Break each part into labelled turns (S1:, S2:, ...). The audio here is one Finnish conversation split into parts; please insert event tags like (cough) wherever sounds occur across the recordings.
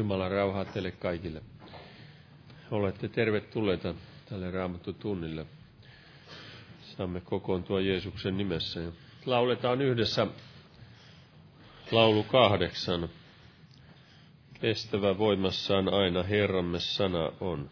S1: Jumalan rauhaa teille kaikille. Olette tervetulleita tälle raamattu tunnille. Saamme kokoontua Jeesuksen nimessä. Lauletaan yhdessä laulu kahdeksan. Kestävä voimassaan aina Herramme sana on.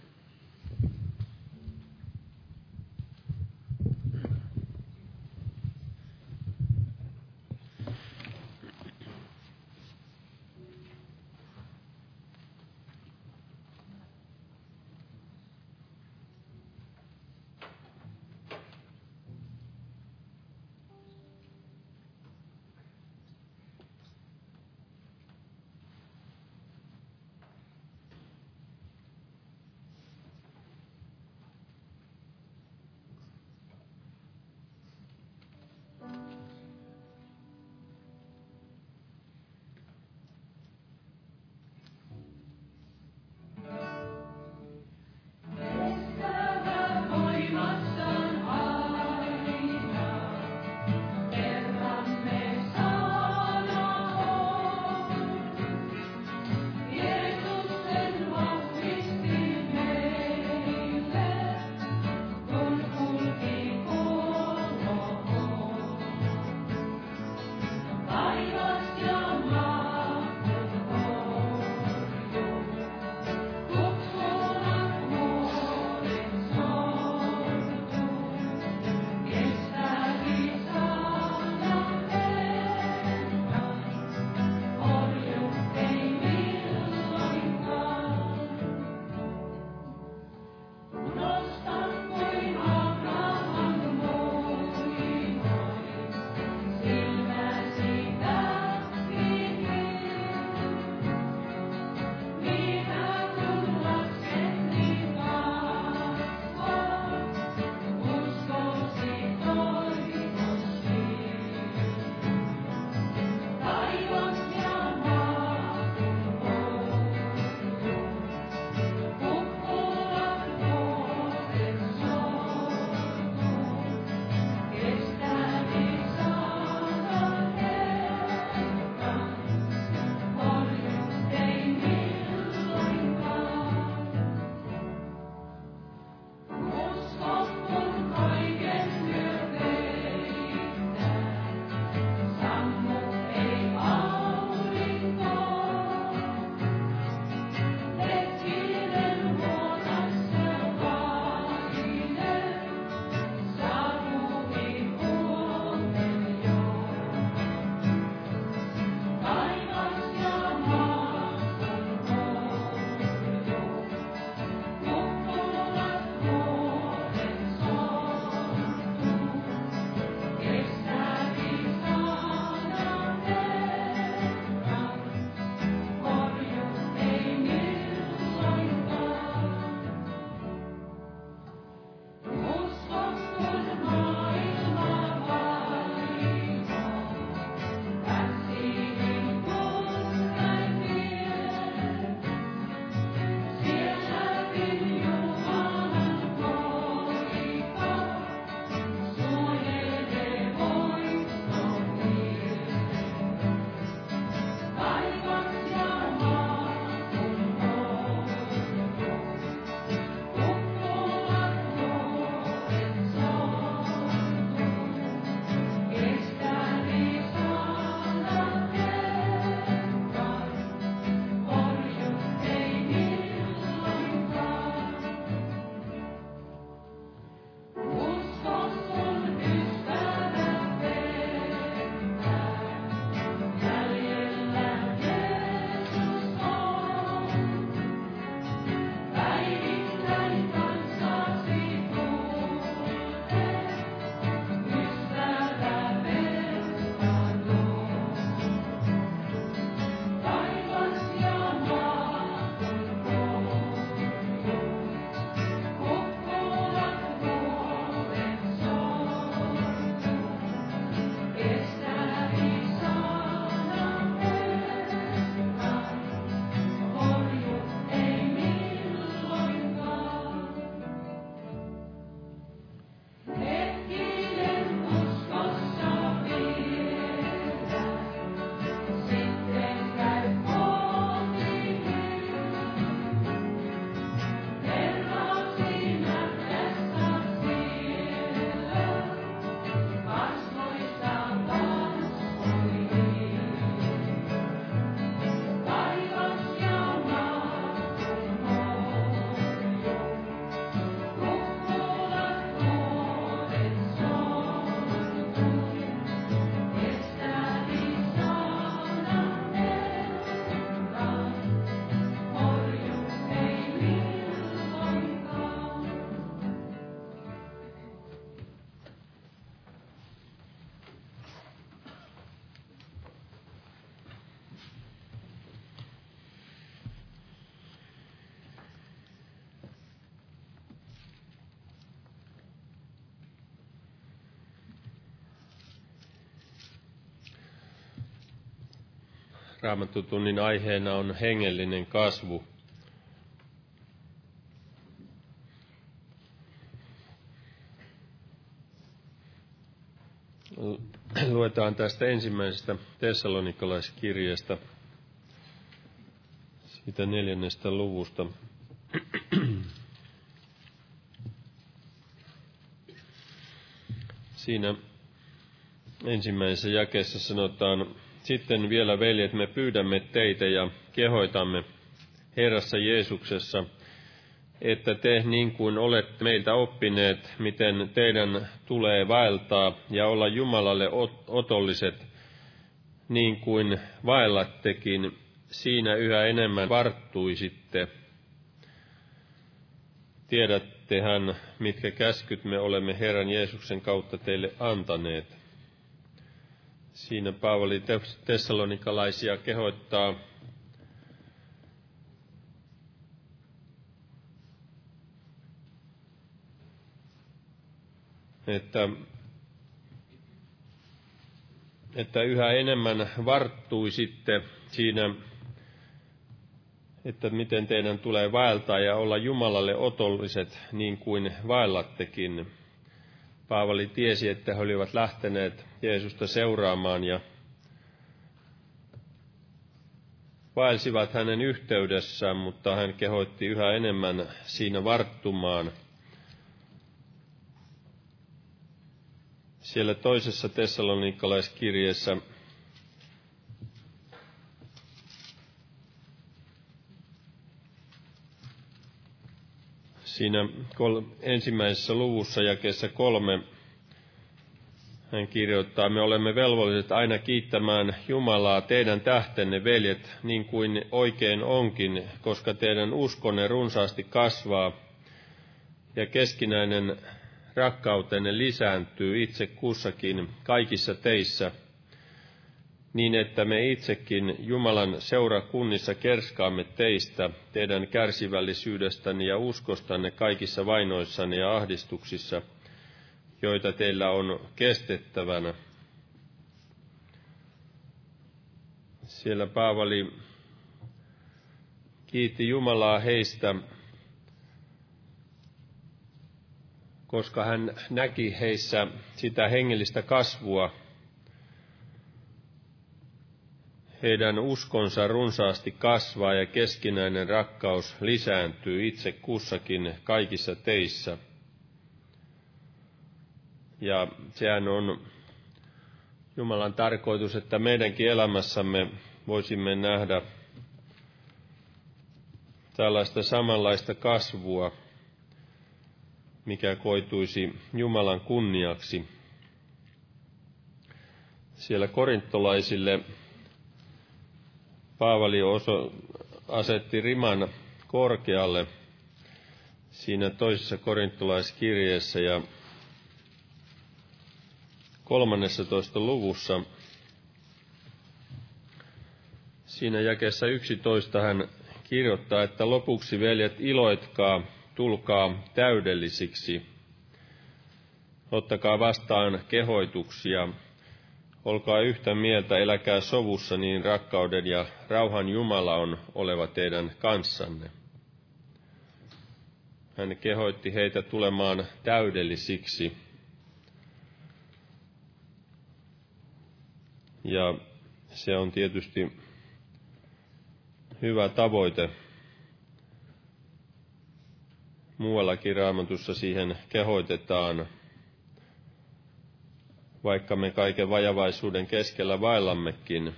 S1: Raamattutunnin aiheena on hengellinen kasvu. Luetaan tästä ensimmäisestä tessalonikalaiskirjeestä, siitä neljännestä luvusta. Siinä ensimmäisessä jakeessa sanotaan, sitten vielä veljet, me pyydämme teitä ja kehoitamme Herrassa Jeesuksessa, että te niin kuin olette meiltä oppineet, miten teidän tulee vaeltaa ja olla Jumalalle otolliset, niin kuin vaellattekin, siinä yhä enemmän varttuisitte. Tiedättehän, mitkä käskyt me olemme Herran Jeesuksen kautta teille antaneet. Siinä Paavali tessalonikalaisia kehoittaa että, että yhä enemmän varttuisitte siinä, että miten teidän tulee vaeltaa ja olla Jumalalle otolliset niin kuin vaellattekin. Paavali tiesi, että he olivat lähteneet Jeesusta seuraamaan ja vaelsivat hänen yhteydessään, mutta hän kehoitti yhä enemmän siinä varttumaan. Siellä toisessa tessalonikalaiskirjeessä siinä ensimmäisessä luvussa jakeessa kolme hän kirjoittaa, me olemme velvolliset aina kiittämään Jumalaa teidän tähtenne, veljet, niin kuin oikein onkin, koska teidän uskonne runsaasti kasvaa ja keskinäinen rakkautenne lisääntyy itse kussakin kaikissa teissä, niin että me itsekin Jumalan seurakunnissa kerskaamme teistä, teidän kärsivällisyydestänne ja uskostanne kaikissa vainoissanne ja ahdistuksissa – joita teillä on kestettävänä. Siellä Paavali kiitti Jumalaa heistä, koska hän näki heissä sitä hengellistä kasvua. Heidän uskonsa runsaasti kasvaa ja keskinäinen rakkaus lisääntyy itse kussakin kaikissa teissä – ja sehän on Jumalan tarkoitus, että meidänkin elämässämme voisimme nähdä tällaista samanlaista kasvua, mikä koituisi Jumalan kunniaksi. Siellä korintolaisille Paavali oso, asetti riman korkealle siinä toisessa korintolaiskirjeessä ja 13. luvussa. Siinä jakessa 11 hän kirjoittaa, että lopuksi veljet iloitkaa, tulkaa täydellisiksi. Ottakaa vastaan kehoituksia, olkaa yhtä mieltä, eläkää sovussa, niin rakkauden ja rauhan Jumala on oleva teidän kanssanne. Hän kehoitti heitä tulemaan täydellisiksi Ja se on tietysti hyvä tavoite. Muuallakin raamatussa siihen kehoitetaan, vaikka me kaiken vajavaisuuden keskellä vaellammekin,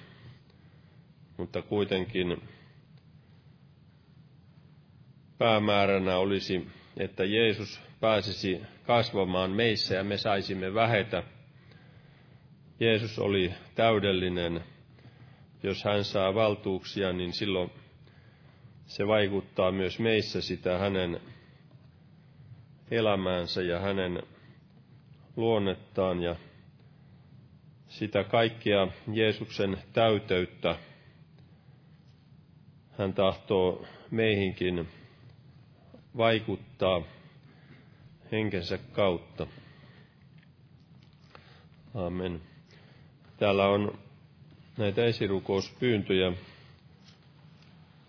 S1: mutta kuitenkin päämääränä olisi, että Jeesus pääsisi kasvamaan meissä ja me saisimme vähetä Jeesus oli täydellinen. Jos hän saa valtuuksia, niin silloin se vaikuttaa myös meissä sitä hänen elämäänsä ja hänen luonnettaan ja sitä kaikkea Jeesuksen täyteyttä hän tahtoo meihinkin vaikuttaa henkensä kautta. Amen. Täällä on näitä esirukouspyyntöjä.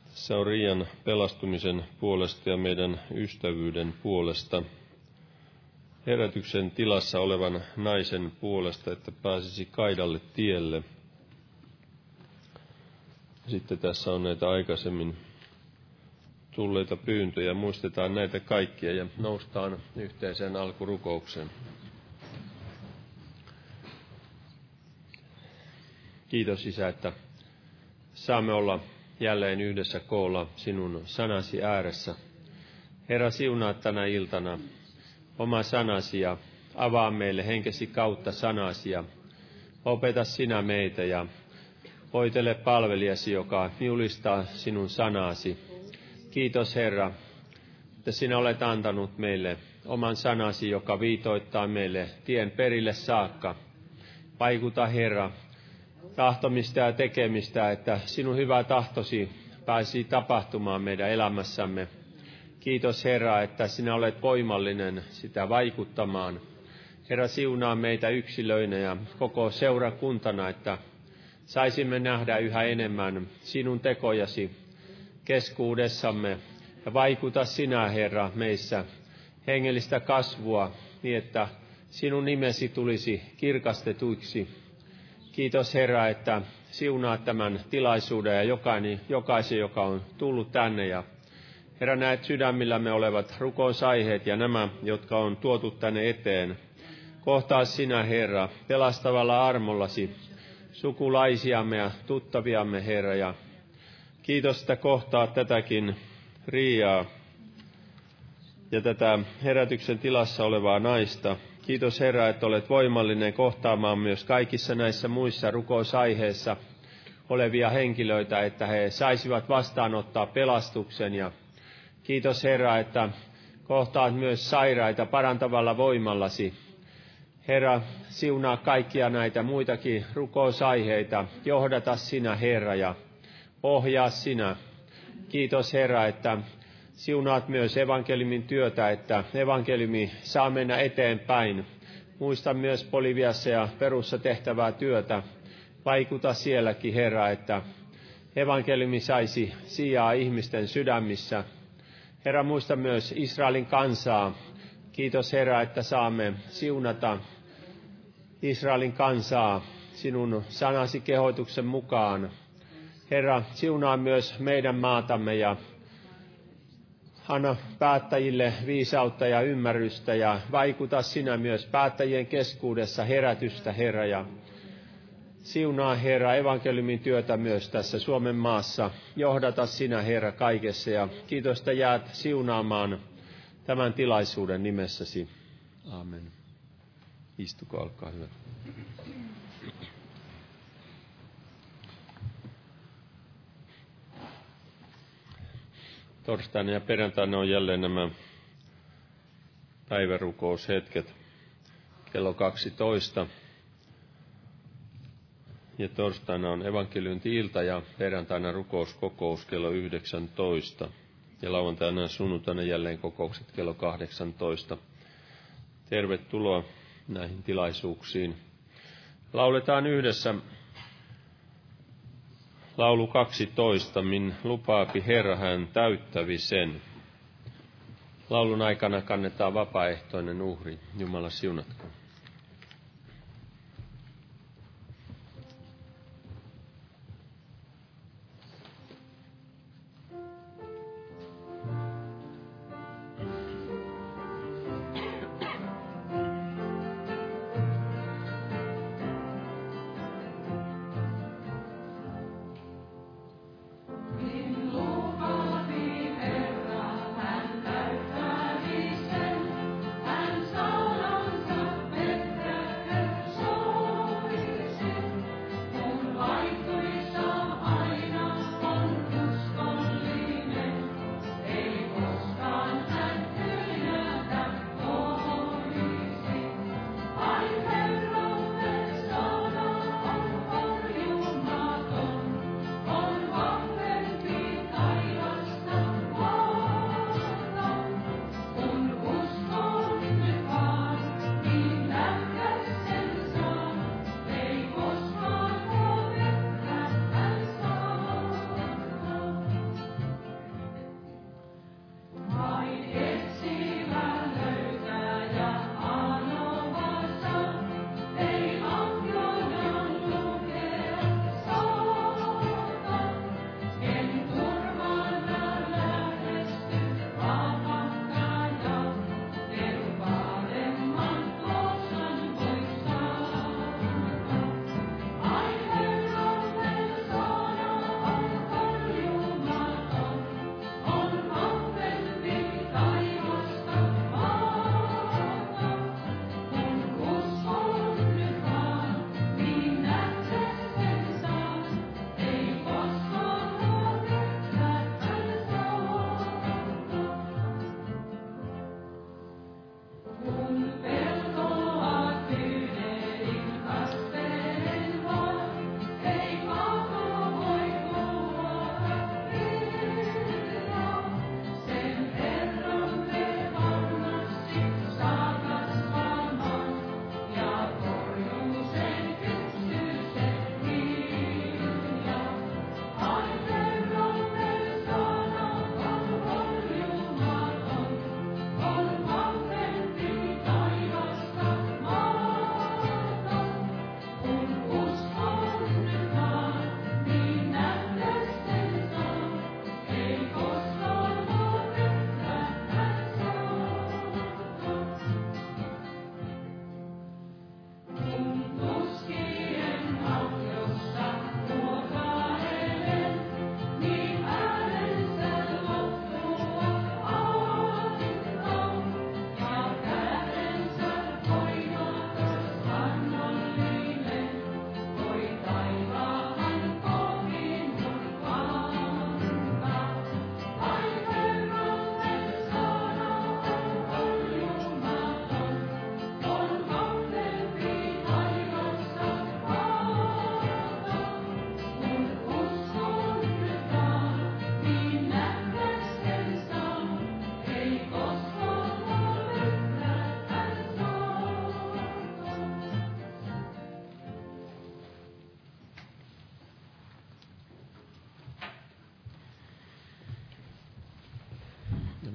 S1: Tässä on Riian pelastumisen puolesta ja meidän ystävyyden puolesta. Herätyksen tilassa olevan naisen puolesta, että pääsisi kaidalle tielle. Sitten tässä on näitä aikaisemmin tulleita pyyntöjä. Muistetaan näitä kaikkia ja noustaan yhteiseen alkurukoukseen. Kiitos Isä, että saamme olla jälleen yhdessä koolla sinun sanasi ääressä. Herra, siunaa tänä iltana oma sanasi ja avaa meille henkesi kautta sanasi ja opeta sinä meitä ja voitele palvelijasi, joka julistaa sinun sanasi. Kiitos Herra, että sinä olet antanut meille oman sanasi, joka viitoittaa meille tien perille saakka. Vaikuta Herra tahtomista ja tekemistä, että sinun hyvä tahtosi pääsi tapahtumaan meidän elämässämme. Kiitos Herra, että sinä olet voimallinen sitä vaikuttamaan. Herra, siunaa meitä yksilöinä ja koko seurakuntana, että saisimme nähdä yhä enemmän sinun tekojasi keskuudessamme ja vaikuta sinä, Herra, meissä hengellistä kasvua niin, että sinun nimesi tulisi kirkastetuiksi Kiitos Herra, että siunaat tämän tilaisuuden ja jokainen, jokaisen, joka on tullut tänne. Ja Herra, näet sydämillämme olevat rukousaiheet ja nämä, jotka on tuotu tänne eteen. Kohtaa sinä, Herra, pelastavalla armollasi sukulaisiamme ja tuttaviamme, Herra. Ja kiitos, että kohtaa tätäkin Riiaa ja tätä herätyksen tilassa olevaa naista. Kiitos Herra, että olet voimallinen kohtaamaan myös kaikissa näissä muissa rukousaiheissa olevia henkilöitä, että he saisivat vastaanottaa pelastuksen. Ja kiitos Herra, että kohtaat myös sairaita parantavalla voimallasi. Herra, siunaa kaikkia näitä muitakin rukousaiheita. Johdata sinä, Herra, ja ohjaa sinä. Kiitos Herra, että Siunaat myös evankeliumin työtä, että evankeliumi saa mennä eteenpäin. Muista myös Poliviassa ja Perussa tehtävää työtä. Vaikuta sielläkin, Herra, että evankeliumi saisi sijaa ihmisten sydämissä. Herra, muista myös Israelin kansaa. Kiitos Herra, että saamme siunata Israelin kansaa sinun sanasi kehoituksen mukaan. Herra, siunaa myös meidän maatamme ja Anna päättäjille viisautta ja ymmärrystä ja vaikuta sinä myös päättäjien keskuudessa herätystä, Herra, ja siunaa, Herra, evankeliumin työtä myös tässä Suomen maassa. Johdata sinä, Herra, kaikessa ja kiitos, että jäät siunaamaan tämän tilaisuuden nimessäsi. Amen. Istuko, olkaa hyvä. Torstaina ja perjantaina on jälleen nämä päivärukoushetket kello 12. Ja torstaina on evankeliunti-ilta ja perjantaina rukouskokous kello 19. Ja lauantaina ja sunnuntaina jälleen kokoukset kello 18. Tervetuloa näihin tilaisuuksiin. Lauletaan yhdessä Laulu 12, min lupaapi Herra hän täyttävi sen. Laulun aikana kannetaan vapaaehtoinen uhri. Jumala siunatkoon.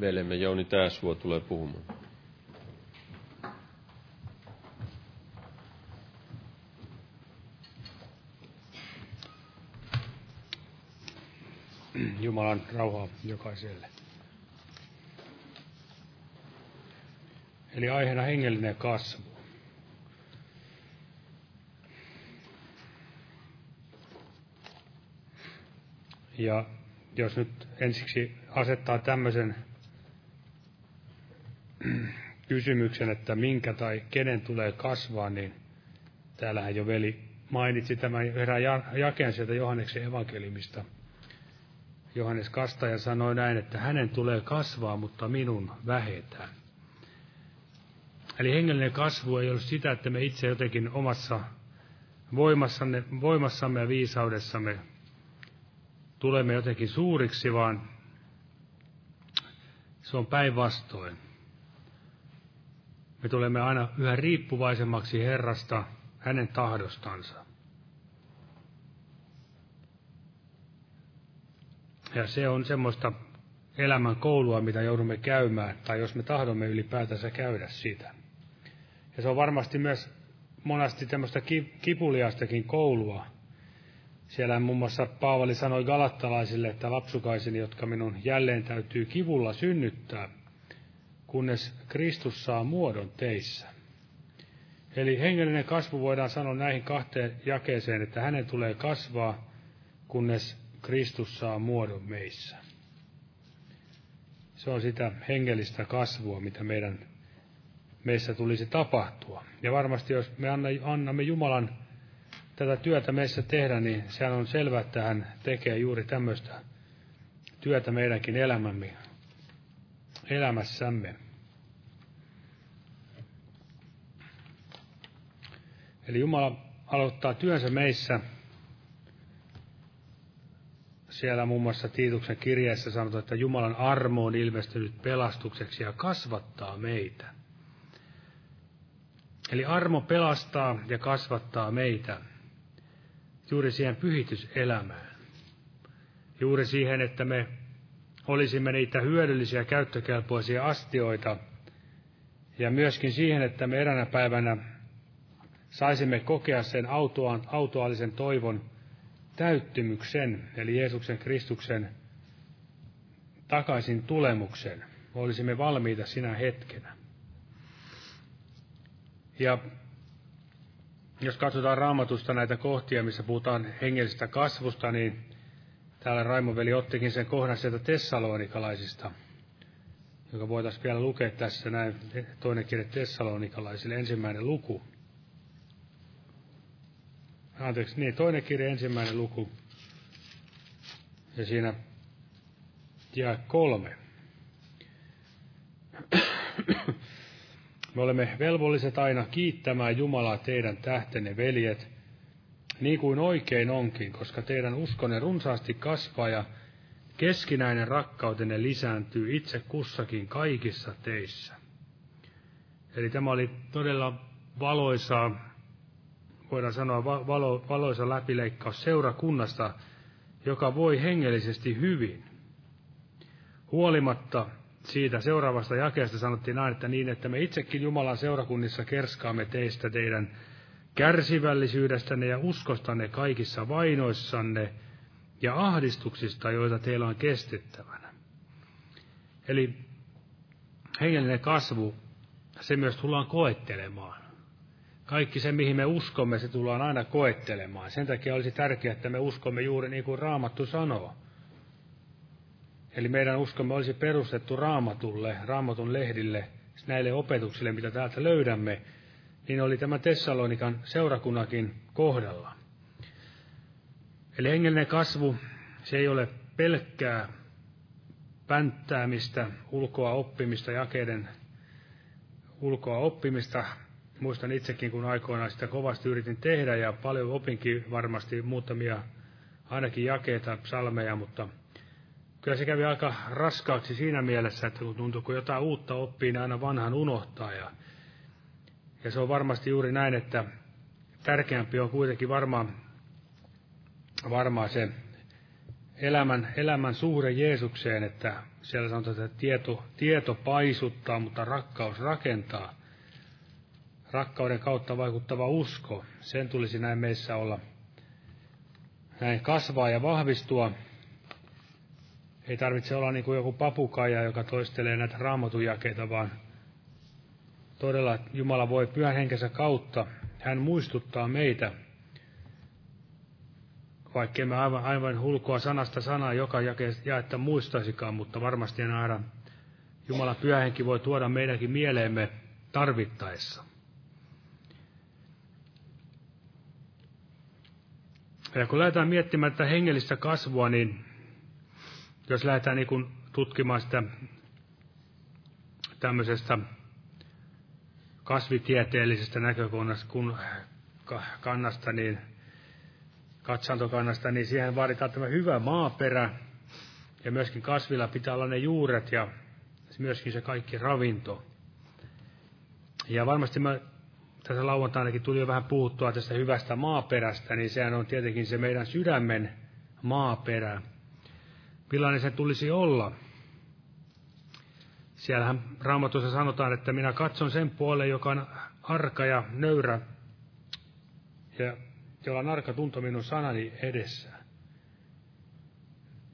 S1: Veljemme Jouni Tääsuo tulee puhumaan.
S2: Jumalan rauhaa jokaiselle. Eli aiheena hengellinen kasvu. Ja jos nyt ensiksi asettaa tämmöisen kysymyksen, että minkä tai kenen tulee kasvaa, niin täällähän jo veli mainitsi tämän erään jakeen sieltä Johanneksen evankelimista. Johannes Kastaja sanoi näin, että hänen tulee kasvaa, mutta minun vähetään. Eli hengellinen kasvu ei ole sitä, että me itse jotenkin omassa voimassamme, voimassamme ja viisaudessamme tulemme jotenkin suuriksi, vaan se on päinvastoin. Me tulemme aina yhä riippuvaisemmaksi Herrasta, hänen tahdostansa. Ja se on semmoista elämän koulua, mitä joudumme käymään, tai jos me tahdomme ylipäätänsä käydä sitä. Ja se on varmasti myös monasti tämmöistä kipuliastakin koulua. Siellä muun muassa Paavali sanoi galattalaisille, että lapsukaiseni, jotka minun jälleen täytyy kivulla synnyttää, kunnes Kristus saa muodon teissä. Eli hengellinen kasvu voidaan sanoa näihin kahteen jakeeseen, että hänen tulee kasvaa, kunnes Kristus saa muodon meissä. Se on sitä hengellistä kasvua, mitä meidän meissä tulisi tapahtua. Ja varmasti jos me annamme Jumalan tätä työtä meissä tehdä, niin sehän on selvää, että hän tekee juuri tämmöistä työtä meidänkin elämämme, elämässämme. Eli Jumala aloittaa työnsä meissä. Siellä muun muassa Tiituksen kirjeessä sanotaan, että Jumalan armo on ilmestynyt pelastukseksi ja kasvattaa meitä. Eli armo pelastaa ja kasvattaa meitä juuri siihen pyhityselämään. Juuri siihen, että me olisimme niitä hyödyllisiä käyttökelpoisia astioita. Ja myöskin siihen, että me eräänä päivänä saisimme kokea sen autoaalisen toivon täyttymyksen, eli Jeesuksen Kristuksen takaisin tulemuksen. Olisimme valmiita sinä hetkenä. Ja jos katsotaan raamatusta näitä kohtia, missä puhutaan hengellisestä kasvusta, niin täällä Raimoveli ottikin sen kohdan sieltä tessalonikalaisista, joka voitaisiin vielä lukea tässä näin, toinen kirja tessalonikalaisille, ensimmäinen luku. Anteeksi, niin, toinen kirja, ensimmäinen luku. Ja siinä jää kolme. Me olemme velvolliset aina kiittämään Jumalaa teidän tähtenne veljet, niin kuin oikein onkin, koska teidän uskonne runsaasti kasvaa ja keskinäinen rakkautenne lisääntyy itse kussakin kaikissa teissä. Eli tämä oli todella valoisaa, voidaan sanoa valo, valoisa läpileikkaus seurakunnasta, joka voi hengellisesti hyvin. Huolimatta siitä seuraavasta jakeesta sanottiin näin, että niin, että me itsekin Jumalan seurakunnissa kerskaamme teistä teidän kärsivällisyydestänne ja uskostanne kaikissa vainoissanne ja ahdistuksista, joita teillä on kestettävänä. Eli hengellinen kasvu, se myös tullaan koettelemaan. Kaikki se, mihin me uskomme, se tullaan aina koettelemaan. Sen takia olisi tärkeää, että me uskomme juuri niin kuin Raamattu sanoo. Eli meidän uskomme olisi perustettu raamatulle, raamatun lehdille, näille opetuksille, mitä täältä löydämme, niin oli tämä Tessalonikan seurakunnakin kohdalla. Eli hengellinen kasvu, se ei ole pelkkää pänttäämistä, ulkoa oppimista, jakeiden ulkoa oppimista. Muistan itsekin, kun aikoinaan sitä kovasti yritin tehdä ja paljon opinkin varmasti muutamia ainakin jakeita, psalmeja, mutta kyllä se kävi aika raskaaksi siinä mielessä, että kun tuntuu, kun jotain uutta oppii, niin aina vanhan unohtaa. Ja, ja se on varmasti juuri näin, että tärkeämpi on kuitenkin varmaan, varmaan se elämän, elämän suhde Jeesukseen, että siellä sanotaan, että tieto, tieto paisuttaa, mutta rakkaus rakentaa. Rakkauden kautta vaikuttava usko, sen tulisi näin meissä olla, näin kasvaa ja vahvistua. Ei tarvitse olla niin kuin joku papukaija, joka toistelee näitä raamatujakeita, vaan todella Jumala voi pyhän henkensä kautta, hän muistuttaa meitä. Vaikkei me aivan, aivan hulkoa sanasta sanaa joka jaetta muistaisikaan, mutta varmasti aina. Jumala pyhähenki voi tuoda meidänkin mieleemme tarvittaessa. Ja kun lähdetään miettimään tätä hengellistä kasvua, niin jos lähdetään niin tutkimaan sitä tämmöisestä kasvitieteellisestä näkökulmasta kun kannasta, niin katsantokannasta, niin siihen vaaditaan tämä hyvä maaperä, ja myöskin kasvilla pitää olla ne juuret ja myöskin se kaikki ravinto. Ja varmasti mä tässä lauantainakin tuli jo vähän puhuttua tästä hyvästä maaperästä, niin sehän on tietenkin se meidän sydämen maaperä. Millainen se tulisi olla? Siellähän raamatussa sanotaan, että minä katson sen puolen, joka on arka ja nöyrä ja jolla on arka tunto minun sanani edessä.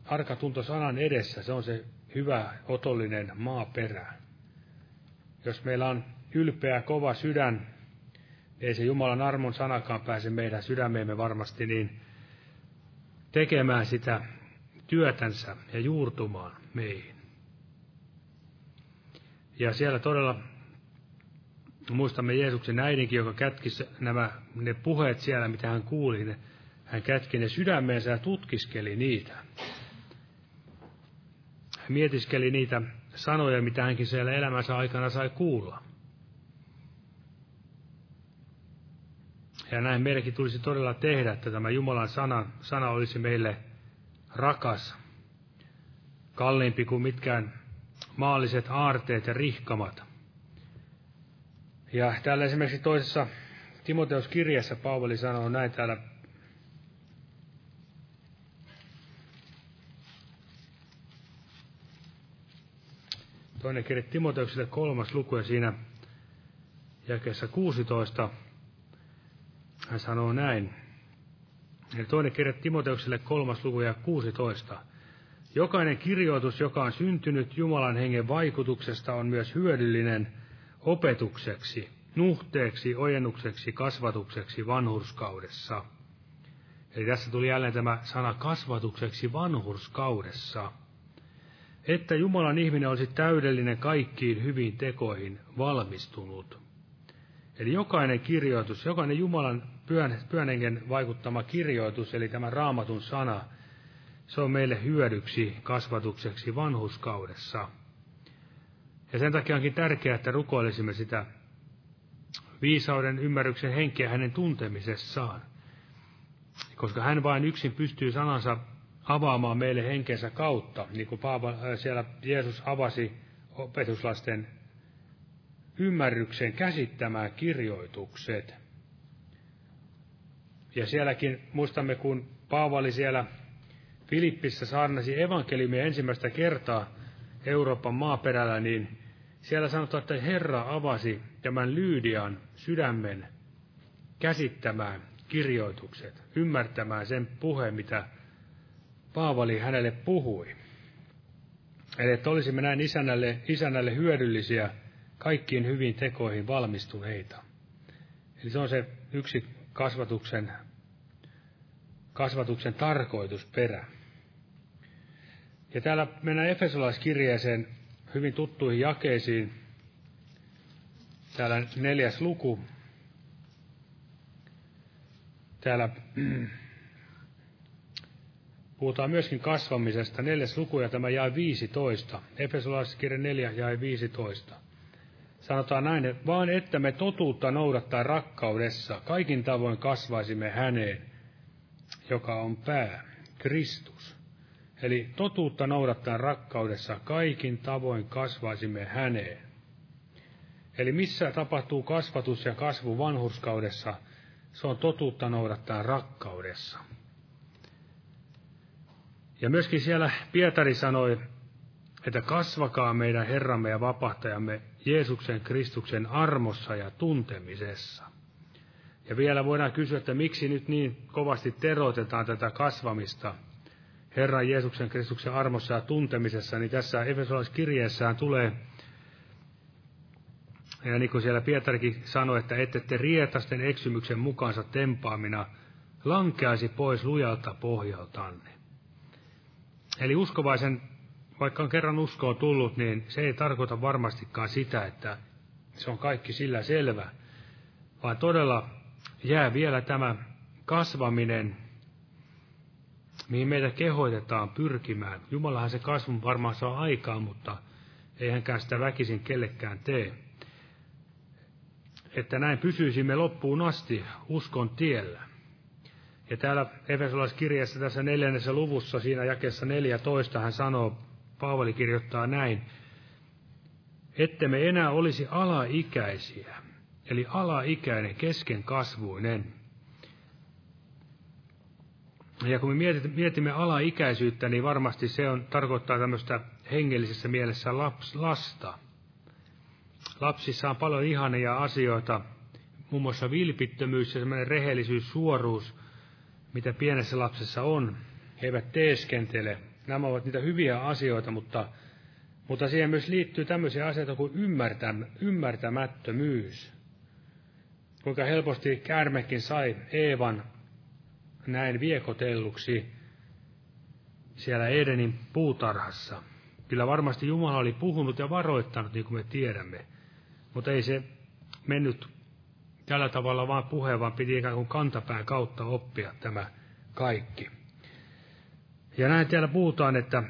S2: Arka tunto sanan edessä, se on se hyvä, otollinen maaperä. Jos meillä on ylpeä, kova sydän, ei se Jumalan armon sanakaan pääse meidän sydämeemme varmasti niin tekemään sitä työtänsä ja juurtumaan meihin. Ja siellä todella muistamme Jeesuksen äidinkin, joka kätki nämä, ne puheet siellä, mitä hän kuuli, ne, hän kätki ne sydämeensä ja tutkiskeli niitä. Hän mietiskeli niitä sanoja, mitä hänkin siellä elämänsä aikana sai kuulla. Ja näin meidänkin tulisi todella tehdä, että tämä Jumalan sana, sana olisi meille rakas, kalliimpi kuin mitkään maalliset aarteet ja rihkamat – ja täällä esimerkiksi toisessa Timoteus kirjassa Paavali sanoo näin täällä. Toinen kirja Timoteukselle kolmas luku ja siinä jakeessa 16 hän sanoo näin. Eli toinen kirja Timoteukselle kolmas luku ja 16. Jokainen kirjoitus, joka on syntynyt Jumalan hengen vaikutuksesta, on myös hyödyllinen – opetukseksi, nuhteeksi, ojennukseksi, kasvatukseksi vanhurskaudessa. Eli tässä tuli jälleen tämä sana kasvatukseksi vanhurskaudessa. Että Jumalan ihminen olisi täydellinen kaikkiin hyviin tekoihin valmistunut. Eli jokainen kirjoitus, jokainen Jumalan pyhän hengen vaikuttama kirjoitus, eli tämä raamatun sana, se on meille hyödyksi kasvatukseksi vanhuskaudessa. Ja sen takia onkin tärkeää, että rukoilisimme sitä viisauden ymmärryksen henkeä hänen tuntemisessaan. Koska hän vain yksin pystyy sanansa avaamaan meille henkensä kautta, niin kuin Paava, äh, siellä Jeesus avasi opetuslasten ymmärryksen käsittämään kirjoitukset. Ja sielläkin muistamme, kun Paavali siellä Filippissä saarnasi evankeliumia ensimmäistä kertaa Euroopan maaperällä, niin siellä sanotaan, että Herra avasi tämän Lyydian sydämen käsittämään kirjoitukset, ymmärtämään sen puheen, mitä Paavali hänelle puhui. Eli että olisimme näin isännälle, isännälle hyödyllisiä kaikkiin hyvin tekoihin valmistuneita. Eli se on se yksi kasvatuksen, kasvatuksen tarkoitusperä. Ja täällä mennään Efesolaiskirjeeseen hyvin tuttuihin jakeisiin. Täällä neljäs luku. Täällä (clears throat) puhutaan myöskin kasvamisesta. Neljäs luku ja tämä jäi 15. Efesolaiskirja 4 jäi 15. Sanotaan näin, että vaan että me totuutta noudattaa rakkaudessa, kaikin tavoin kasvaisimme häneen, joka on pää, Kristus Eli totuutta noudattaa rakkaudessa kaikin tavoin kasvaisimme häneen. Eli missä tapahtuu kasvatus ja kasvu vanhurskaudessa, se on totuutta noudattaa rakkaudessa. Ja myöskin siellä Pietari sanoi, että kasvakaa meidän Herramme ja vapahtajamme Jeesuksen Kristuksen armossa ja tuntemisessa. Ja vielä voidaan kysyä, että miksi nyt niin kovasti teroitetaan tätä kasvamista Herran Jeesuksen Kristuksen armossa ja tuntemisessa, niin tässä Efesolaiskirjeessään tulee, ja niin kuin siellä Pietarikin sanoi, että ette te rietasten eksymyksen mukaansa tempaamina lankeaisi pois lujalta pohjaltanne. Eli uskovaisen, vaikka on kerran uskoon tullut, niin se ei tarkoita varmastikaan sitä, että se on kaikki sillä selvä, vaan todella jää vielä tämä kasvaminen, mihin meitä kehoitetaan pyrkimään. Jumalahan se kasvun varmaan saa aikaa, mutta ei hänkään sitä väkisin kellekään tee. Että näin pysyisimme loppuun asti uskon tiellä. Ja täällä Efesolaiskirjassa tässä neljännessä luvussa, siinä jakessa 14, hän sanoo, Paavali kirjoittaa näin, että me enää olisi alaikäisiä, eli alaikäinen keskenkasvuinen. Ja kun me mietimme alaikäisyyttä, niin varmasti se on, tarkoittaa tämmöistä hengellisessä mielessä laps, lasta. Lapsissa on paljon ihania asioita, muun muassa vilpittömyys ja semmoinen rehellisyys, suoruus, mitä pienessä lapsessa on. He eivät teeskentele. Nämä ovat niitä hyviä asioita, mutta, mutta siihen myös liittyy tämmöisiä asioita kuin ymmärtämättömyys kuinka helposti käärmekin sai Eevan näin viekotelluksi siellä Edenin puutarhassa. Kyllä varmasti Jumala oli puhunut ja varoittanut, niin kuin me tiedämme. Mutta ei se mennyt tällä tavalla vaan puheen, vaan piti ikään kuin kantapään kautta oppia tämä kaikki. Ja näin täällä puhutaan, että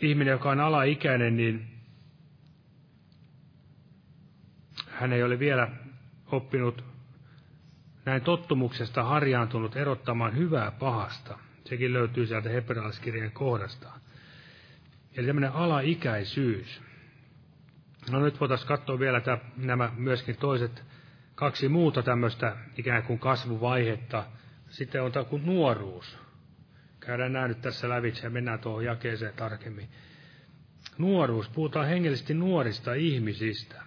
S2: ihminen, joka on alaikäinen, niin hän ei ole vielä oppinut näin tottumuksesta harjaantunut erottamaan hyvää pahasta. Sekin löytyy sieltä hebrealaiskirjan kohdasta. Eli tämmöinen alaikäisyys. No nyt voitaisiin katsoa vielä tämä, nämä myöskin toiset kaksi muuta tämmöistä ikään kuin kasvuvaihetta. Sitten on tämä kuin nuoruus. Käydään nämä nyt tässä lävitse ja mennään tuohon jakeeseen tarkemmin. Nuoruus. Puhutaan hengellisesti nuorista ihmisistä.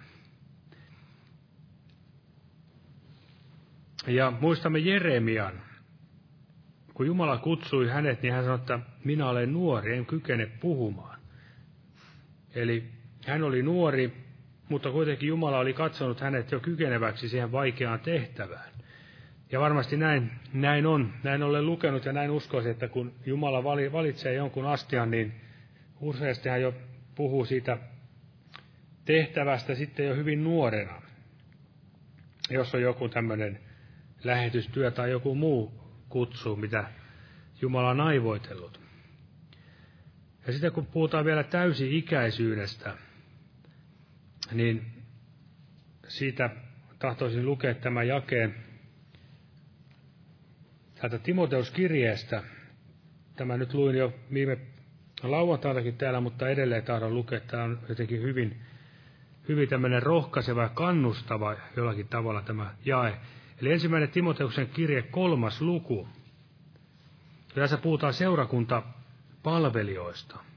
S2: Ja muistamme Jeremian. Kun Jumala kutsui hänet, niin hän sanoi, että minä olen nuori, en kykene puhumaan. Eli hän oli nuori, mutta kuitenkin Jumala oli katsonut hänet jo kykeneväksi siihen vaikeaan tehtävään. Ja varmasti näin, näin on. Näin olen lukenut ja näin uskoisin, että kun Jumala valitsee jonkun astian, niin useasti hän jo puhuu siitä tehtävästä sitten jo hyvin nuorena. Jos on joku tämmöinen lähetystyö tai joku muu kutsu, mitä Jumala on aivoitellut. Ja sitten kun puhutaan vielä täysi-ikäisyydestä, niin siitä tahtoisin lukea tämän jakeen täältä Timoteuskirjeestä. Tämä nyt luin jo viime lauantainakin täällä, mutta edelleen tahdon lukea. Tämä on jotenkin hyvin, hyvin tämmöinen rohkaiseva ja kannustava jollakin tavalla tämä jae. Eli ensimmäinen Timoteuksen kirje, kolmas luku. Tässä puhutaan seurakuntapalvelijoista.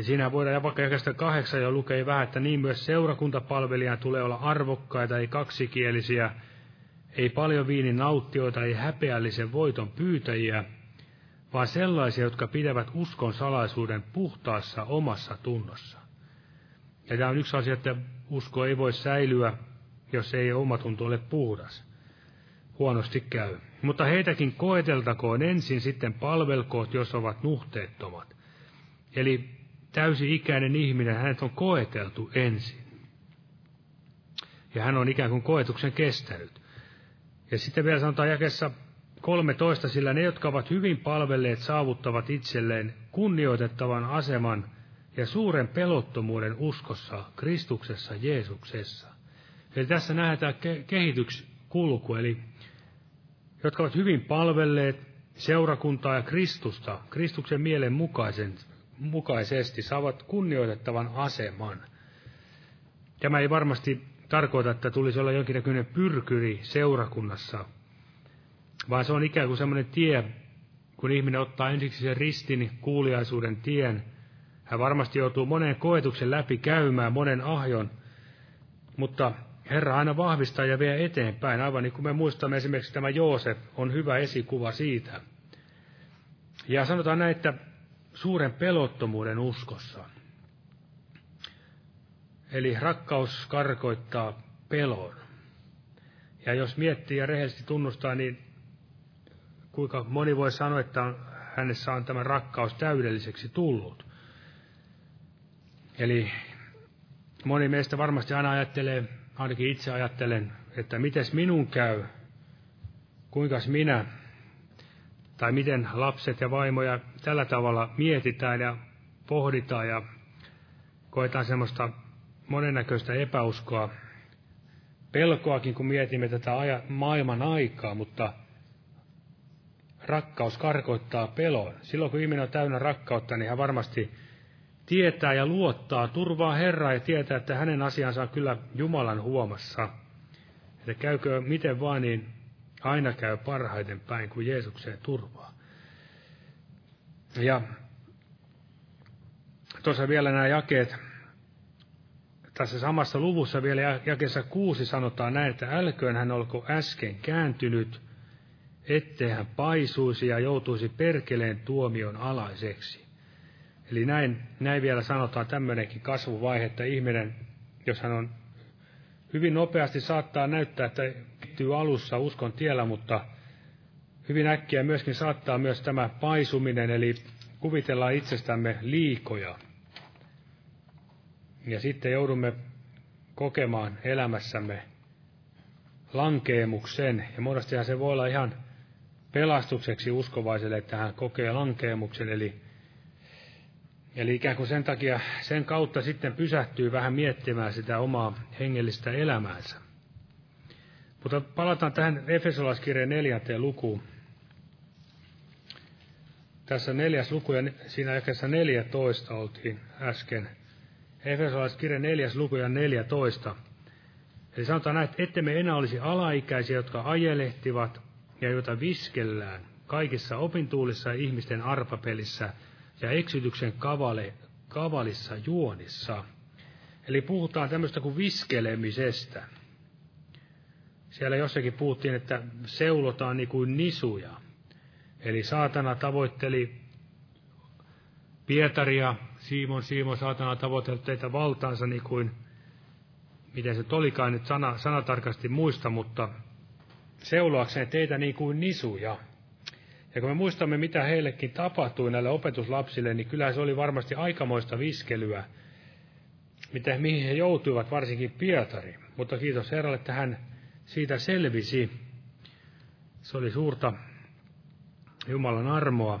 S2: Ja siinä voidaan vaikka jakasta kahdeksan jo lukea vähän, että niin myös seurakuntapalvelijan tulee olla arvokkaita, ei kaksikielisiä, ei paljon viinin nauttioita, ei häpeällisen voiton pyytäjiä, vaan sellaisia, jotka pidävät uskon salaisuuden puhtaassa omassa tunnossa. Ja tämä on yksi asia, että usko ei voi säilyä, jos ei omatunto ole puhdas. Huonosti käy. Mutta heitäkin koeteltakoon ensin, sitten palvelkoot, jos ovat nuhteettomat. Eli täysi-ikäinen ihminen, hänet on koeteltu ensin. Ja hän on ikään kuin koetuksen kestänyt. Ja sitten vielä sanotaan jakessa 13, sillä ne, jotka ovat hyvin palvelleet, saavuttavat itselleen kunnioitettavan aseman – ja suuren pelottomuuden uskossa Kristuksessa Jeesuksessa. Eli tässä nähdään kehityskulku, eli jotka ovat hyvin palvelleet seurakuntaa ja Kristusta, Kristuksen mielen mukaisen, mukaisesti, saavat kunnioitettavan aseman. Tämä ei varmasti tarkoita, että tulisi olla jonkinnäköinen pyrkyri seurakunnassa, vaan se on ikään kuin semmoinen tie, kun ihminen ottaa ensiksi sen ristin kuuliaisuuden tien, hän varmasti joutuu monen koetuksen läpi käymään, monen ahjon, mutta Herra aina vahvistaa ja vie eteenpäin, aivan niin kuin me muistamme esimerkiksi tämä Joosef on hyvä esikuva siitä. Ja sanotaan näin, että suuren pelottomuuden uskossa. Eli rakkaus karkoittaa pelon. Ja jos miettii ja rehellisesti tunnustaa, niin kuinka moni voi sanoa, että hänessä on tämä rakkaus täydelliseksi tullut. Eli moni meistä varmasti aina ajattelee, ainakin itse ajattelen, että mites minun käy, kuinkas minä, tai miten lapset ja vaimoja tällä tavalla mietitään ja pohditaan ja koetaan semmoista monennäköistä epäuskoa, pelkoakin, kun mietimme tätä maailman aikaa, mutta rakkaus karkoittaa pelon. Silloin kun ihminen on täynnä rakkautta, niin hän varmasti tietää ja luottaa, turvaa Herraa ja tietää, että hänen asiansa on kyllä Jumalan huomassa. Että käykö miten vaan, niin aina käy parhaiten päin, kuin Jeesukseen turvaa. Ja tuossa vielä nämä jakeet, tässä samassa luvussa vielä jakeessa kuusi sanotaan näin, että älköön hän olko äsken kääntynyt, ettei hän paisuisi ja joutuisi perkeleen tuomion alaiseksi. Eli näin, näin vielä sanotaan tämmöinenkin kasvuvaihe, että ihminen, jos hän on hyvin nopeasti saattaa näyttää, että kehittyy alussa uskon tiellä, mutta hyvin äkkiä myöskin saattaa myös tämä paisuminen, eli kuvitellaan itsestämme liikoja. Ja sitten joudumme kokemaan elämässämme lankeemuksen, ja monestihan se voi olla ihan pelastukseksi uskovaiselle, että hän kokee lankeemuksen, eli Eli ikään kuin sen takia, sen kautta sitten pysähtyy vähän miettimään sitä omaa hengellistä elämäänsä. Mutta palataan tähän Efesolaiskirjan neljänteen lukuun. Tässä neljäs luku ja siinä jakessa 14 oltiin äsken. Efesolaiskirjan neljäs luku ja 14. Eli sanotaan näin, että ette me enää olisi alaikäisiä, jotka ajelehtivat ja joita viskellään kaikissa opintuulissa ja ihmisten arpapelissä – ja eksytyksen kavale, kavalissa juonissa. Eli puhutaan tämmöistä kuin viskelemisestä. Siellä jossakin puhuttiin, että seulotaan niin kuin nisuja. Eli saatana tavoitteli Pietaria, Simon, Simon, saatana tavoitteli teitä valtaansa niin kuin, miten se olikaan nyt sana, sanatarkasti muista, mutta seuloakseen teitä niin kuin nisuja. Ja kun me muistamme, mitä heillekin tapahtui näille opetuslapsille, niin kyllä se oli varmasti aikamoista viskelyä, mitä, mihin he joutuivat, varsinkin Pietari. Mutta kiitos Herralle, että hän siitä selvisi. Se oli suurta Jumalan armoa.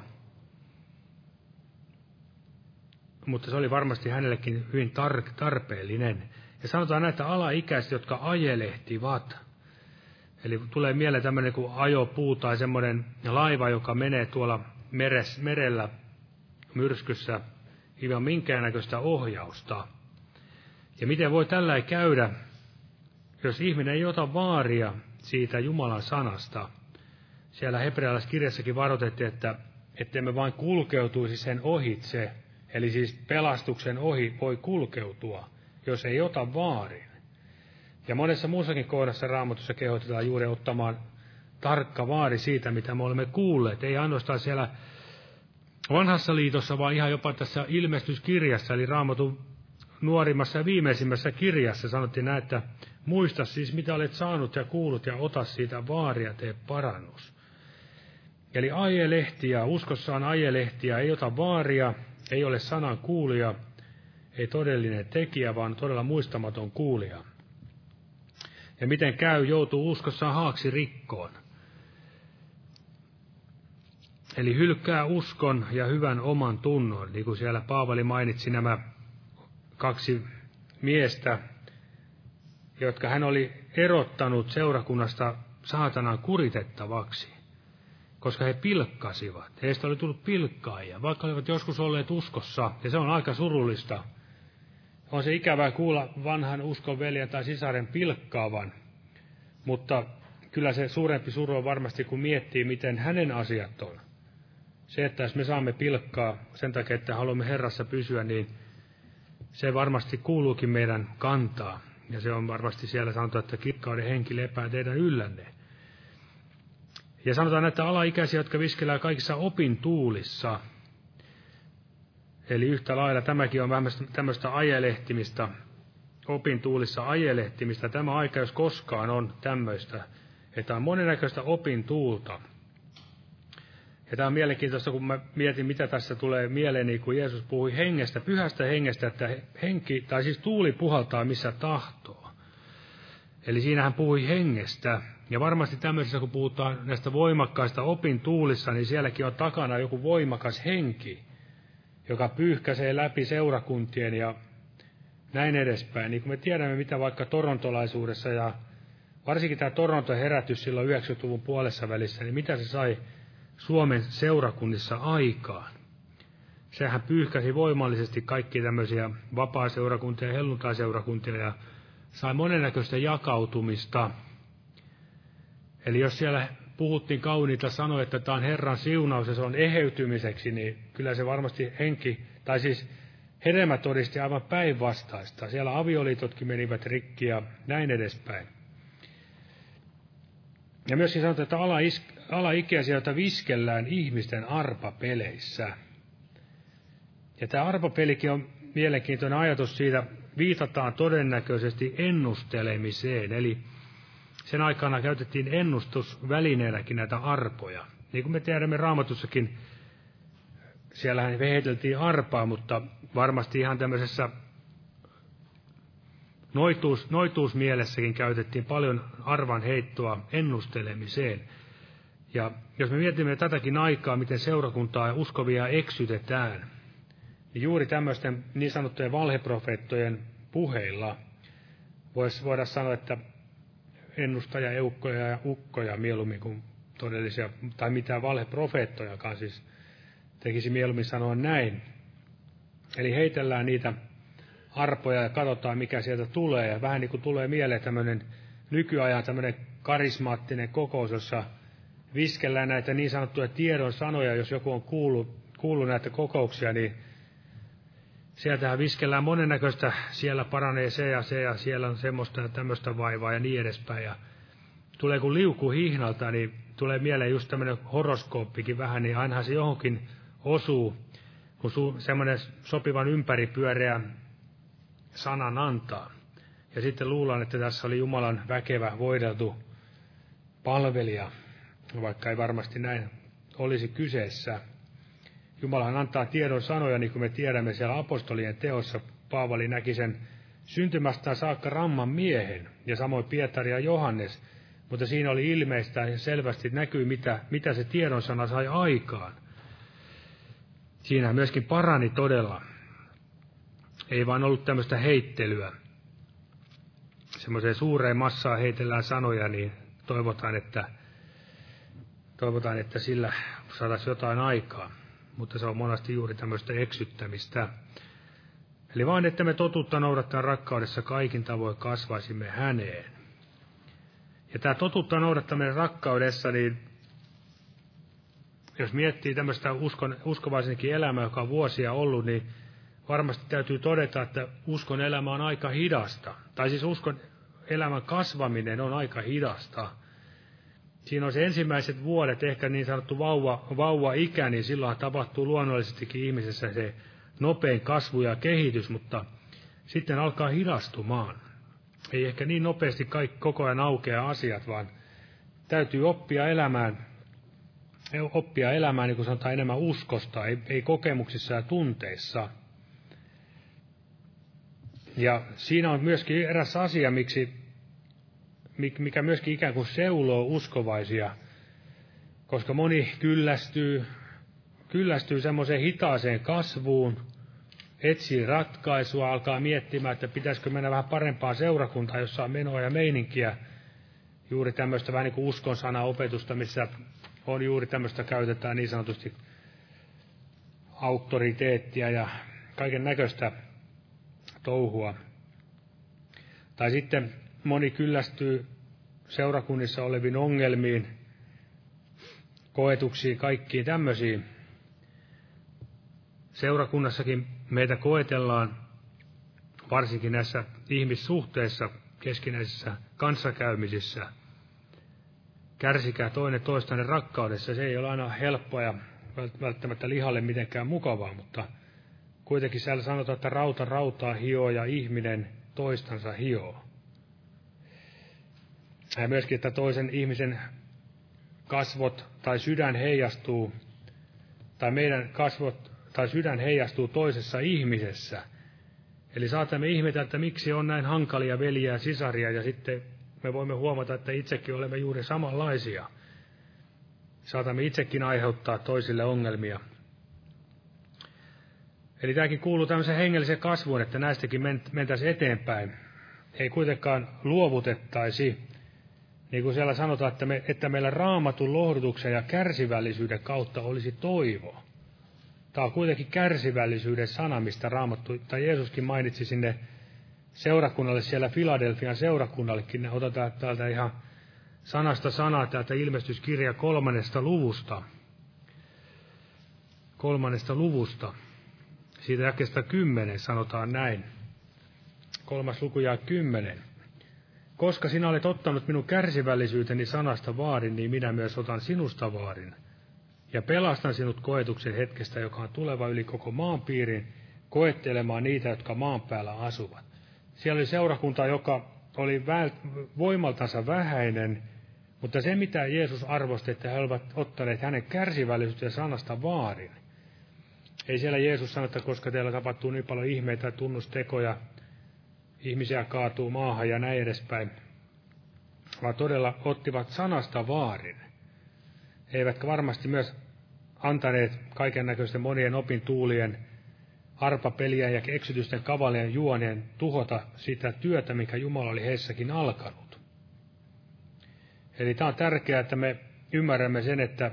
S2: Mutta se oli varmasti hänellekin hyvin tar- tarpeellinen. Ja sanotaan näitä alaikäiset, jotka ajelehtivat – Eli tulee mieleen tämmöinen kuin ajopuu tai semmoinen laiva, joka menee tuolla meres, merellä myrskyssä ilman minkäännäköistä ohjausta. Ja miten voi tällä käydä, jos ihminen ei ota vaaria siitä Jumalan sanasta? Siellä hebrealaiskirjassakin varoitettiin, että ettemme vain kulkeutuisi sen ohitse, eli siis pelastuksen ohi voi kulkeutua, jos ei ota vaaria. Ja monessa muussakin kohdassa raamatussa kehotetaan juuri ottamaan tarkka vaari siitä, mitä me olemme kuulleet. Ei ainoastaan siellä vanhassa liitossa, vaan ihan jopa tässä ilmestyskirjassa, eli raamatun nuorimmassa ja viimeisimmässä kirjassa sanottiin näin, että muista siis, mitä olet saanut ja kuullut, ja ota siitä vaaria, tee parannus. Eli ajelehtiä, uskossaan ajelehtiä, ei ota vaaria, ei ole sanan kuulija, ei todellinen tekijä, vaan todella muistamaton kuulija. Ja miten käy, joutuu uskossaan haaksi rikkoon. Eli hylkää uskon ja hyvän oman tunnon, niin kuin siellä Paavali mainitsi nämä kaksi miestä, jotka hän oli erottanut seurakunnasta saatanan kuritettavaksi, koska he pilkkasivat. Heistä oli tullut pilkkaajia, vaikka olivat joskus olleet uskossa, ja se on aika surullista, on se ikävää kuulla vanhan uskon veljen tai sisaren pilkkaavan, mutta kyllä se suurempi suru on varmasti, kun miettii, miten hänen asiat on. Se, että jos me saamme pilkkaa sen takia, että haluamme Herrassa pysyä, niin se varmasti kuuluukin meidän kantaa. Ja se on varmasti siellä sanottu, että kirkkauden henki lepää teidän yllänne. Ja sanotaan, että alaikäisiä, jotka viskellään kaikissa opin tuulissa. Eli yhtä lailla tämäkin on vähän tämmöistä ajelehtimistä, opin tuulissa ajelehtimistä. Tämä aika, jos koskaan on tämmöistä, että on monennäköistä opin tuulta. Ja tämä on mielenkiintoista, kun mä mietin, mitä tässä tulee mieleen, niin kun Jeesus puhui hengestä, pyhästä hengestä, että henki, tai siis tuuli puhaltaa missä tahtoo. Eli siinä hän puhui hengestä. Ja varmasti tämmöisessä, kun puhutaan näistä voimakkaista opin tuulissa, niin sielläkin on takana joku voimakas henki, joka pyyhkäisee läpi seurakuntien ja näin edespäin. Niin kuin me tiedämme, mitä vaikka torontolaisuudessa ja varsinkin tämä Toronto herätys silloin 90-luvun puolessa välissä, niin mitä se sai Suomen seurakunnissa aikaan. Sehän pyyhkäsi voimallisesti kaikki tämmöisiä vapaa-seurakuntia ja helluntai-seurakuntia ja sai monennäköistä jakautumista. Eli jos siellä puhuttiin kauniita sanoja, että tämä on Herran siunaus ja se on eheytymiseksi, niin kyllä se varmasti henki, tai siis hedelmä todisti aivan päinvastaista. Siellä avioliitotkin menivät rikki ja näin edespäin. Ja myöskin sanotaan, että alaikäisiä, joita viskellään ihmisten arpapeleissä. Ja tämä arpapelikin on mielenkiintoinen ajatus siitä, viitataan todennäköisesti ennustelemiseen, eli sen aikana käytettiin ennustusvälineenäkin näitä arpoja. Niin kuin me tiedämme raamatussakin, siellähän veheteltiin arpaa, mutta varmasti ihan tämmöisessä noituus, noituusmielessäkin käytettiin paljon arvan heittoa ennustelemiseen. Ja jos me mietimme tätäkin aikaa, miten seurakuntaa ja uskovia eksytetään, niin juuri tämmöisten niin sanottujen valheprofeettojen puheilla voisi voida sanoa, että ennustaja, eukkoja ja ukkoja mieluummin kuin todellisia, tai mitään valheprofeettojakaan siis tekisi mieluummin sanoa näin. Eli heitellään niitä arpoja ja katsotaan, mikä sieltä tulee. Ja vähän niin kuin tulee mieleen tämmöinen nykyajan tämmöinen karismaattinen kokous, jossa viskellään näitä niin sanottuja tiedon sanoja, jos joku on kuullut, kuullut näitä kokouksia, niin sieltähän viskellään monennäköistä, siellä paranee se ja se ja siellä on semmoista ja tämmöistä vaivaa ja niin edespäin. Ja tulee kun liuku hihnalta, niin tulee mieleen just tämmöinen horoskooppikin vähän, niin ainahan se johonkin osuu, kun semmoinen sopivan ympäripyöreä sanan antaa. Ja sitten luullaan, että tässä oli Jumalan väkevä, voideltu palvelija, vaikka ei varmasti näin olisi kyseessä. Jumalahan antaa tiedon sanoja, niin kuin me tiedämme siellä apostolien teossa. Paavali näki sen syntymästään saakka ramman miehen, ja samoin Pietari ja Johannes. Mutta siinä oli ilmeistä ja selvästi näkyy, mitä, mitä se tiedon sana sai aikaan. Siinä myöskin parani todella. Ei vaan ollut tämmöistä heittelyä. Semmoiseen suureen massaan heitellään sanoja, niin toivotaan, että toivotaan, että sillä saataisiin jotain aikaa, mutta se on monasti juuri tämmöistä eksyttämistä. Eli vain, että me totuutta noudattaa rakkaudessa kaikin tavoin kasvaisimme häneen. Ja tämä totuutta noudattaminen rakkaudessa, niin jos miettii tämmöistä uskon, uskovaisenkin elämää, joka on vuosia ollut, niin varmasti täytyy todeta, että uskon elämä on aika hidasta. Tai siis uskon elämän kasvaminen on aika hidasta. Siinä on se ensimmäiset vuodet, ehkä niin sanottu vauva, vauva-ikä, niin silloin tapahtuu luonnollisestikin ihmisessä se nopein kasvu ja kehitys, mutta sitten alkaa hidastumaan. Ei ehkä niin nopeasti kaikki koko ajan aukea asiat, vaan täytyy oppia elämään, oppia elämään, niin kuin sanotaan, enemmän uskosta, ei, ei kokemuksissa ja tunteissa. Ja siinä on myöskin eräs asia, miksi mikä myöskin ikään kuin seuloo uskovaisia, koska moni kyllästyy, kyllästyy semmoiseen hitaaseen kasvuun, etsii ratkaisua, alkaa miettimään, että pitäisikö mennä vähän parempaan seurakuntaan, jossa on menoa ja meininkiä, juuri tämmöistä vähän niin kuin uskon opetusta, missä on juuri tämmöistä käytetään niin sanotusti auktoriteettia ja kaiken näköistä touhua. Tai sitten moni kyllästyy seurakunnissa oleviin ongelmiin, koetuksiin, kaikkiin tämmöisiin. Seurakunnassakin meitä koetellaan, varsinkin näissä ihmissuhteissa, keskinäisissä kanssakäymisissä. Kärsikää toinen toistanne rakkaudessa. Se ei ole aina helppoa ja välttämättä lihalle mitenkään mukavaa, mutta kuitenkin siellä sanotaan, että rauta rautaa hioo ja ihminen toistansa hioo. Ja myöskin, että toisen ihmisen kasvot tai sydän heijastuu, tai meidän kasvot tai sydän heijastuu toisessa ihmisessä. Eli saatamme ihmetellä, että miksi on näin hankalia veljiä ja sisaria, ja sitten me voimme huomata, että itsekin olemme juuri samanlaisia. Saatamme itsekin aiheuttaa toisille ongelmia. Eli tämäkin kuuluu tämmöiseen hengelliseen kasvuun, että näistäkin mentäisiin eteenpäin. Ei kuitenkaan luovutettaisi, niin kuin siellä sanotaan, että, me, että meillä raamatun lohdutuksen ja kärsivällisyyden kautta olisi toivo. Tämä on kuitenkin kärsivällisyyden sana, mistä raamattu, tai Jeesuskin mainitsi sinne seurakunnalle siellä Filadelfian seurakunnallekin. Otetaan täältä ihan sanasta sanaa täältä ilmestyskirja kolmannesta luvusta. Kolmannesta luvusta. Siitä jakesta kymmenen sanotaan näin. Kolmas luku jää kymmenen. Koska sinä olet ottanut minun kärsivällisyyteni sanasta vaarin, niin minä myös otan sinusta vaarin. Ja pelastan sinut koetuksen hetkestä, joka on tuleva yli koko maan piirin, koettelemaan niitä, jotka maan päällä asuvat. Siellä oli seurakunta, joka oli voimaltansa vähäinen, mutta se, mitä Jeesus arvosti, että he olivat ottaneet hänen kärsivällisyytensä sanasta vaarin. Ei siellä Jeesus sano, että koska teillä tapahtuu niin paljon ihmeitä ja tunnustekoja, ihmisiä kaatuu maahan ja näin edespäin, vaan todella ottivat sanasta vaarin. Eivätkä varmasti myös antaneet kaiken näköisten monien opintuulien, arpapelien ja eksytysten kavalien juonien tuhota sitä työtä, mikä Jumala oli heissäkin alkanut. Eli tämä on tärkeää, että me ymmärrämme sen, että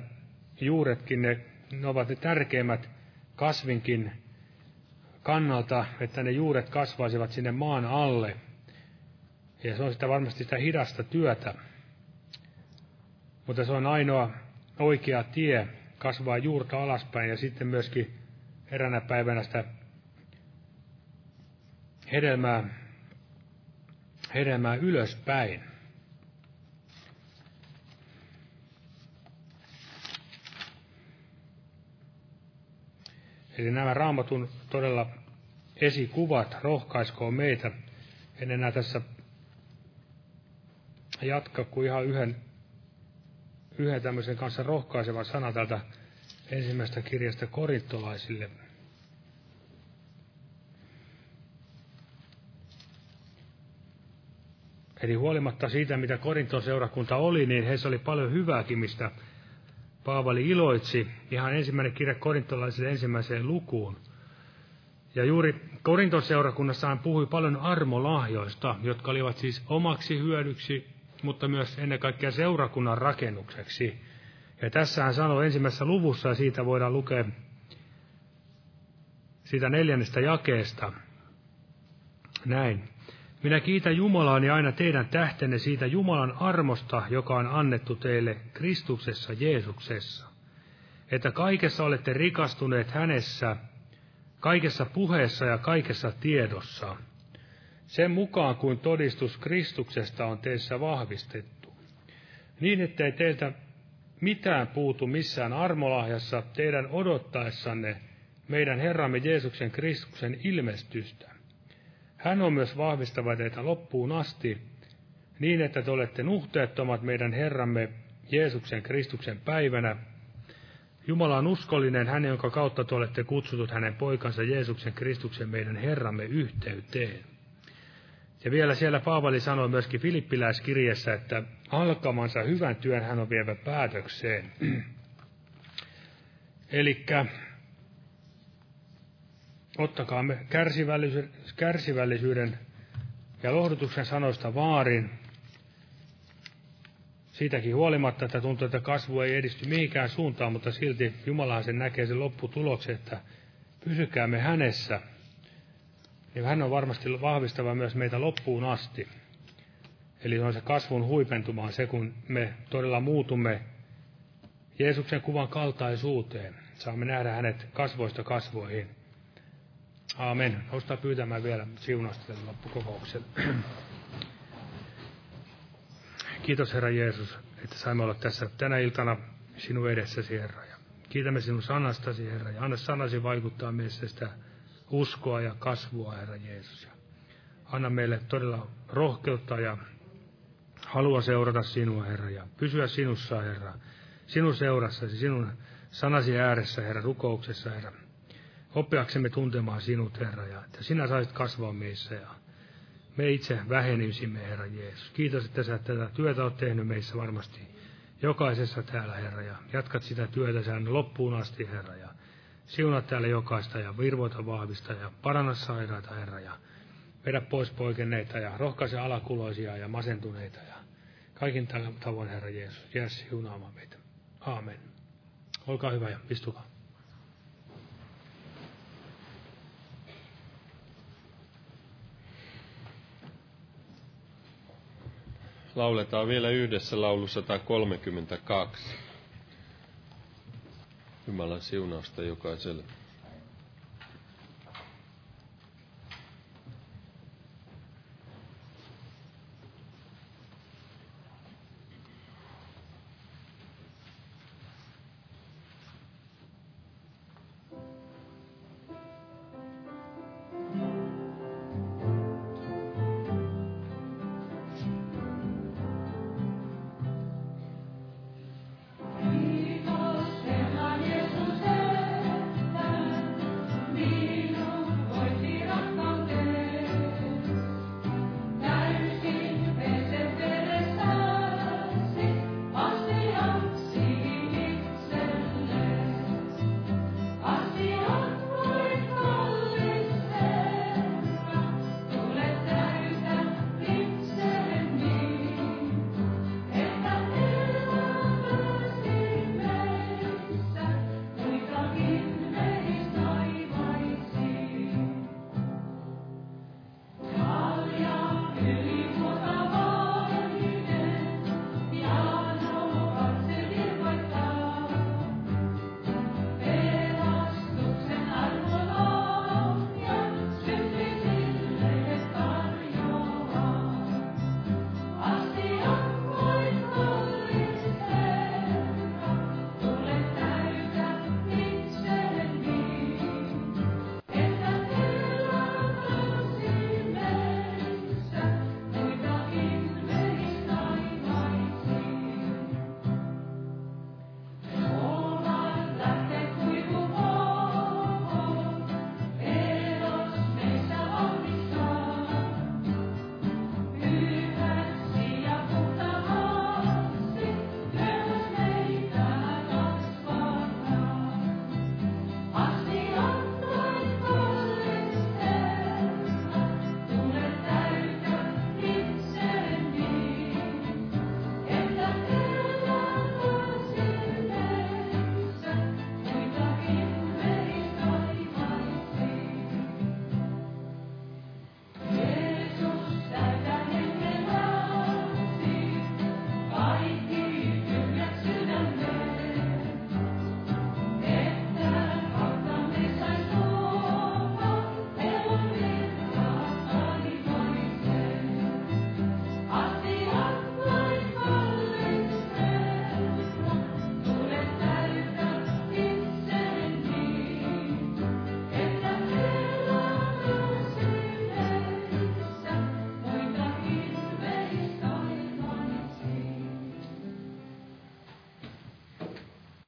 S2: juuretkin ne, ne ovat ne tärkeimmät kasvinkin kannalta, että ne juuret kasvaisivat sinne maan alle. Ja se on sitä varmasti sitä hidasta työtä. Mutta se on ainoa oikea tie kasvaa juurta alaspäin ja sitten myöskin eränä päivänä sitä hedelmää, hedelmää ylöspäin. Eli nämä raamatun todella esikuvat rohkaiskoon meitä. En enää tässä jatka kuin ihan yhden, yhden tämmöisen kanssa rohkaisevan sanan täältä ensimmäistä kirjasta korintolaisille. Eli huolimatta siitä, mitä Korinton seurakunta oli, niin heissä oli paljon hyvääkin, mistä Paavali iloitsi. Ihan ensimmäinen kirja korintolaisille ensimmäiseen lukuun. Ja juuri Korinton seurakunnassa hän puhui paljon armolahjoista, jotka olivat siis omaksi hyödyksi, mutta myös ennen kaikkea seurakunnan rakennukseksi. Ja tässä hän sanoi ensimmäisessä luvussa, ja siitä voidaan lukea siitä neljännestä jakeesta. Näin. Minä kiitän Jumalaani aina teidän tähtenne siitä Jumalan armosta, joka on annettu teille Kristuksessa Jeesuksessa, että kaikessa olette rikastuneet hänessä, kaikessa puheessa ja kaikessa tiedossa, sen mukaan kuin todistus Kristuksesta on teissä vahvistettu, niin ettei teiltä mitään puutu missään armolahjassa teidän odottaessanne meidän Herramme Jeesuksen Kristuksen ilmestystä hän on myös vahvistava teitä loppuun asti, niin että te olette nuhteettomat meidän Herramme Jeesuksen Kristuksen päivänä. Jumala on uskollinen, hän, jonka kautta te olette kutsutut hänen poikansa Jeesuksen Kristuksen meidän Herramme yhteyteen. Ja vielä siellä Paavali sanoi myöskin Filippiläiskirjassa, että alkamansa hyvän työn hän on vievä päätökseen. (clears throat) Eli ottakaamme kärsivällisyyden, kärsivällisyyden ja lohdutuksen sanoista vaarin. Siitäkin huolimatta, että tuntuu, että kasvu ei edisty mihinkään suuntaan, mutta silti Jumalahan sen näkee sen lopputuloksen, että pysykäämme hänessä. Niin hän on varmasti vahvistava myös meitä loppuun asti. Eli on se kasvun huipentuma se, kun me todella muutumme Jeesuksen kuvan kaltaisuuteen. Saamme nähdä hänet kasvoista kasvoihin. Aamen. Nousta pyytämään vielä siunasta loppukokouksen. Kiitos Herra Jeesus, että saimme olla tässä tänä iltana sinun edessäsi, Herra. Ja kiitämme sinun sanastasi, Herra. Ja anna sanasi vaikuttaa meissä sitä uskoa ja kasvua, Herra Jeesus. Ja anna meille todella rohkeutta ja halua seurata sinua, Herra, ja pysyä sinussa, Herra. Sinun seurassasi, sinun sanasi ääressä, Herra, rukouksessa, Herra. Oppiaksemme tuntemaan sinut, Herra, ja että sinä saisit kasvaa meissä ja me itse vähenisimme, Herra Jeesus. Kiitos, että sä tätä työtä olet tehnyt meissä varmasti jokaisessa täällä, Herra, ja jatkat sitä työtä sään loppuun asti, Herra, ja siunat täällä jokaista ja virvoita vahvista ja paranna sairaita, Herra, ja vedä pois poikenneita ja rohkaise alakuloisia ja masentuneita ja kaikin tavoin, Herra Jeesus. Jää siunaamaan meitä. Aamen. Olkaa hyvä ja istukaa.
S1: Lauletaan vielä yhdessä laulu 132. Jumalan siunausta jokaiselle.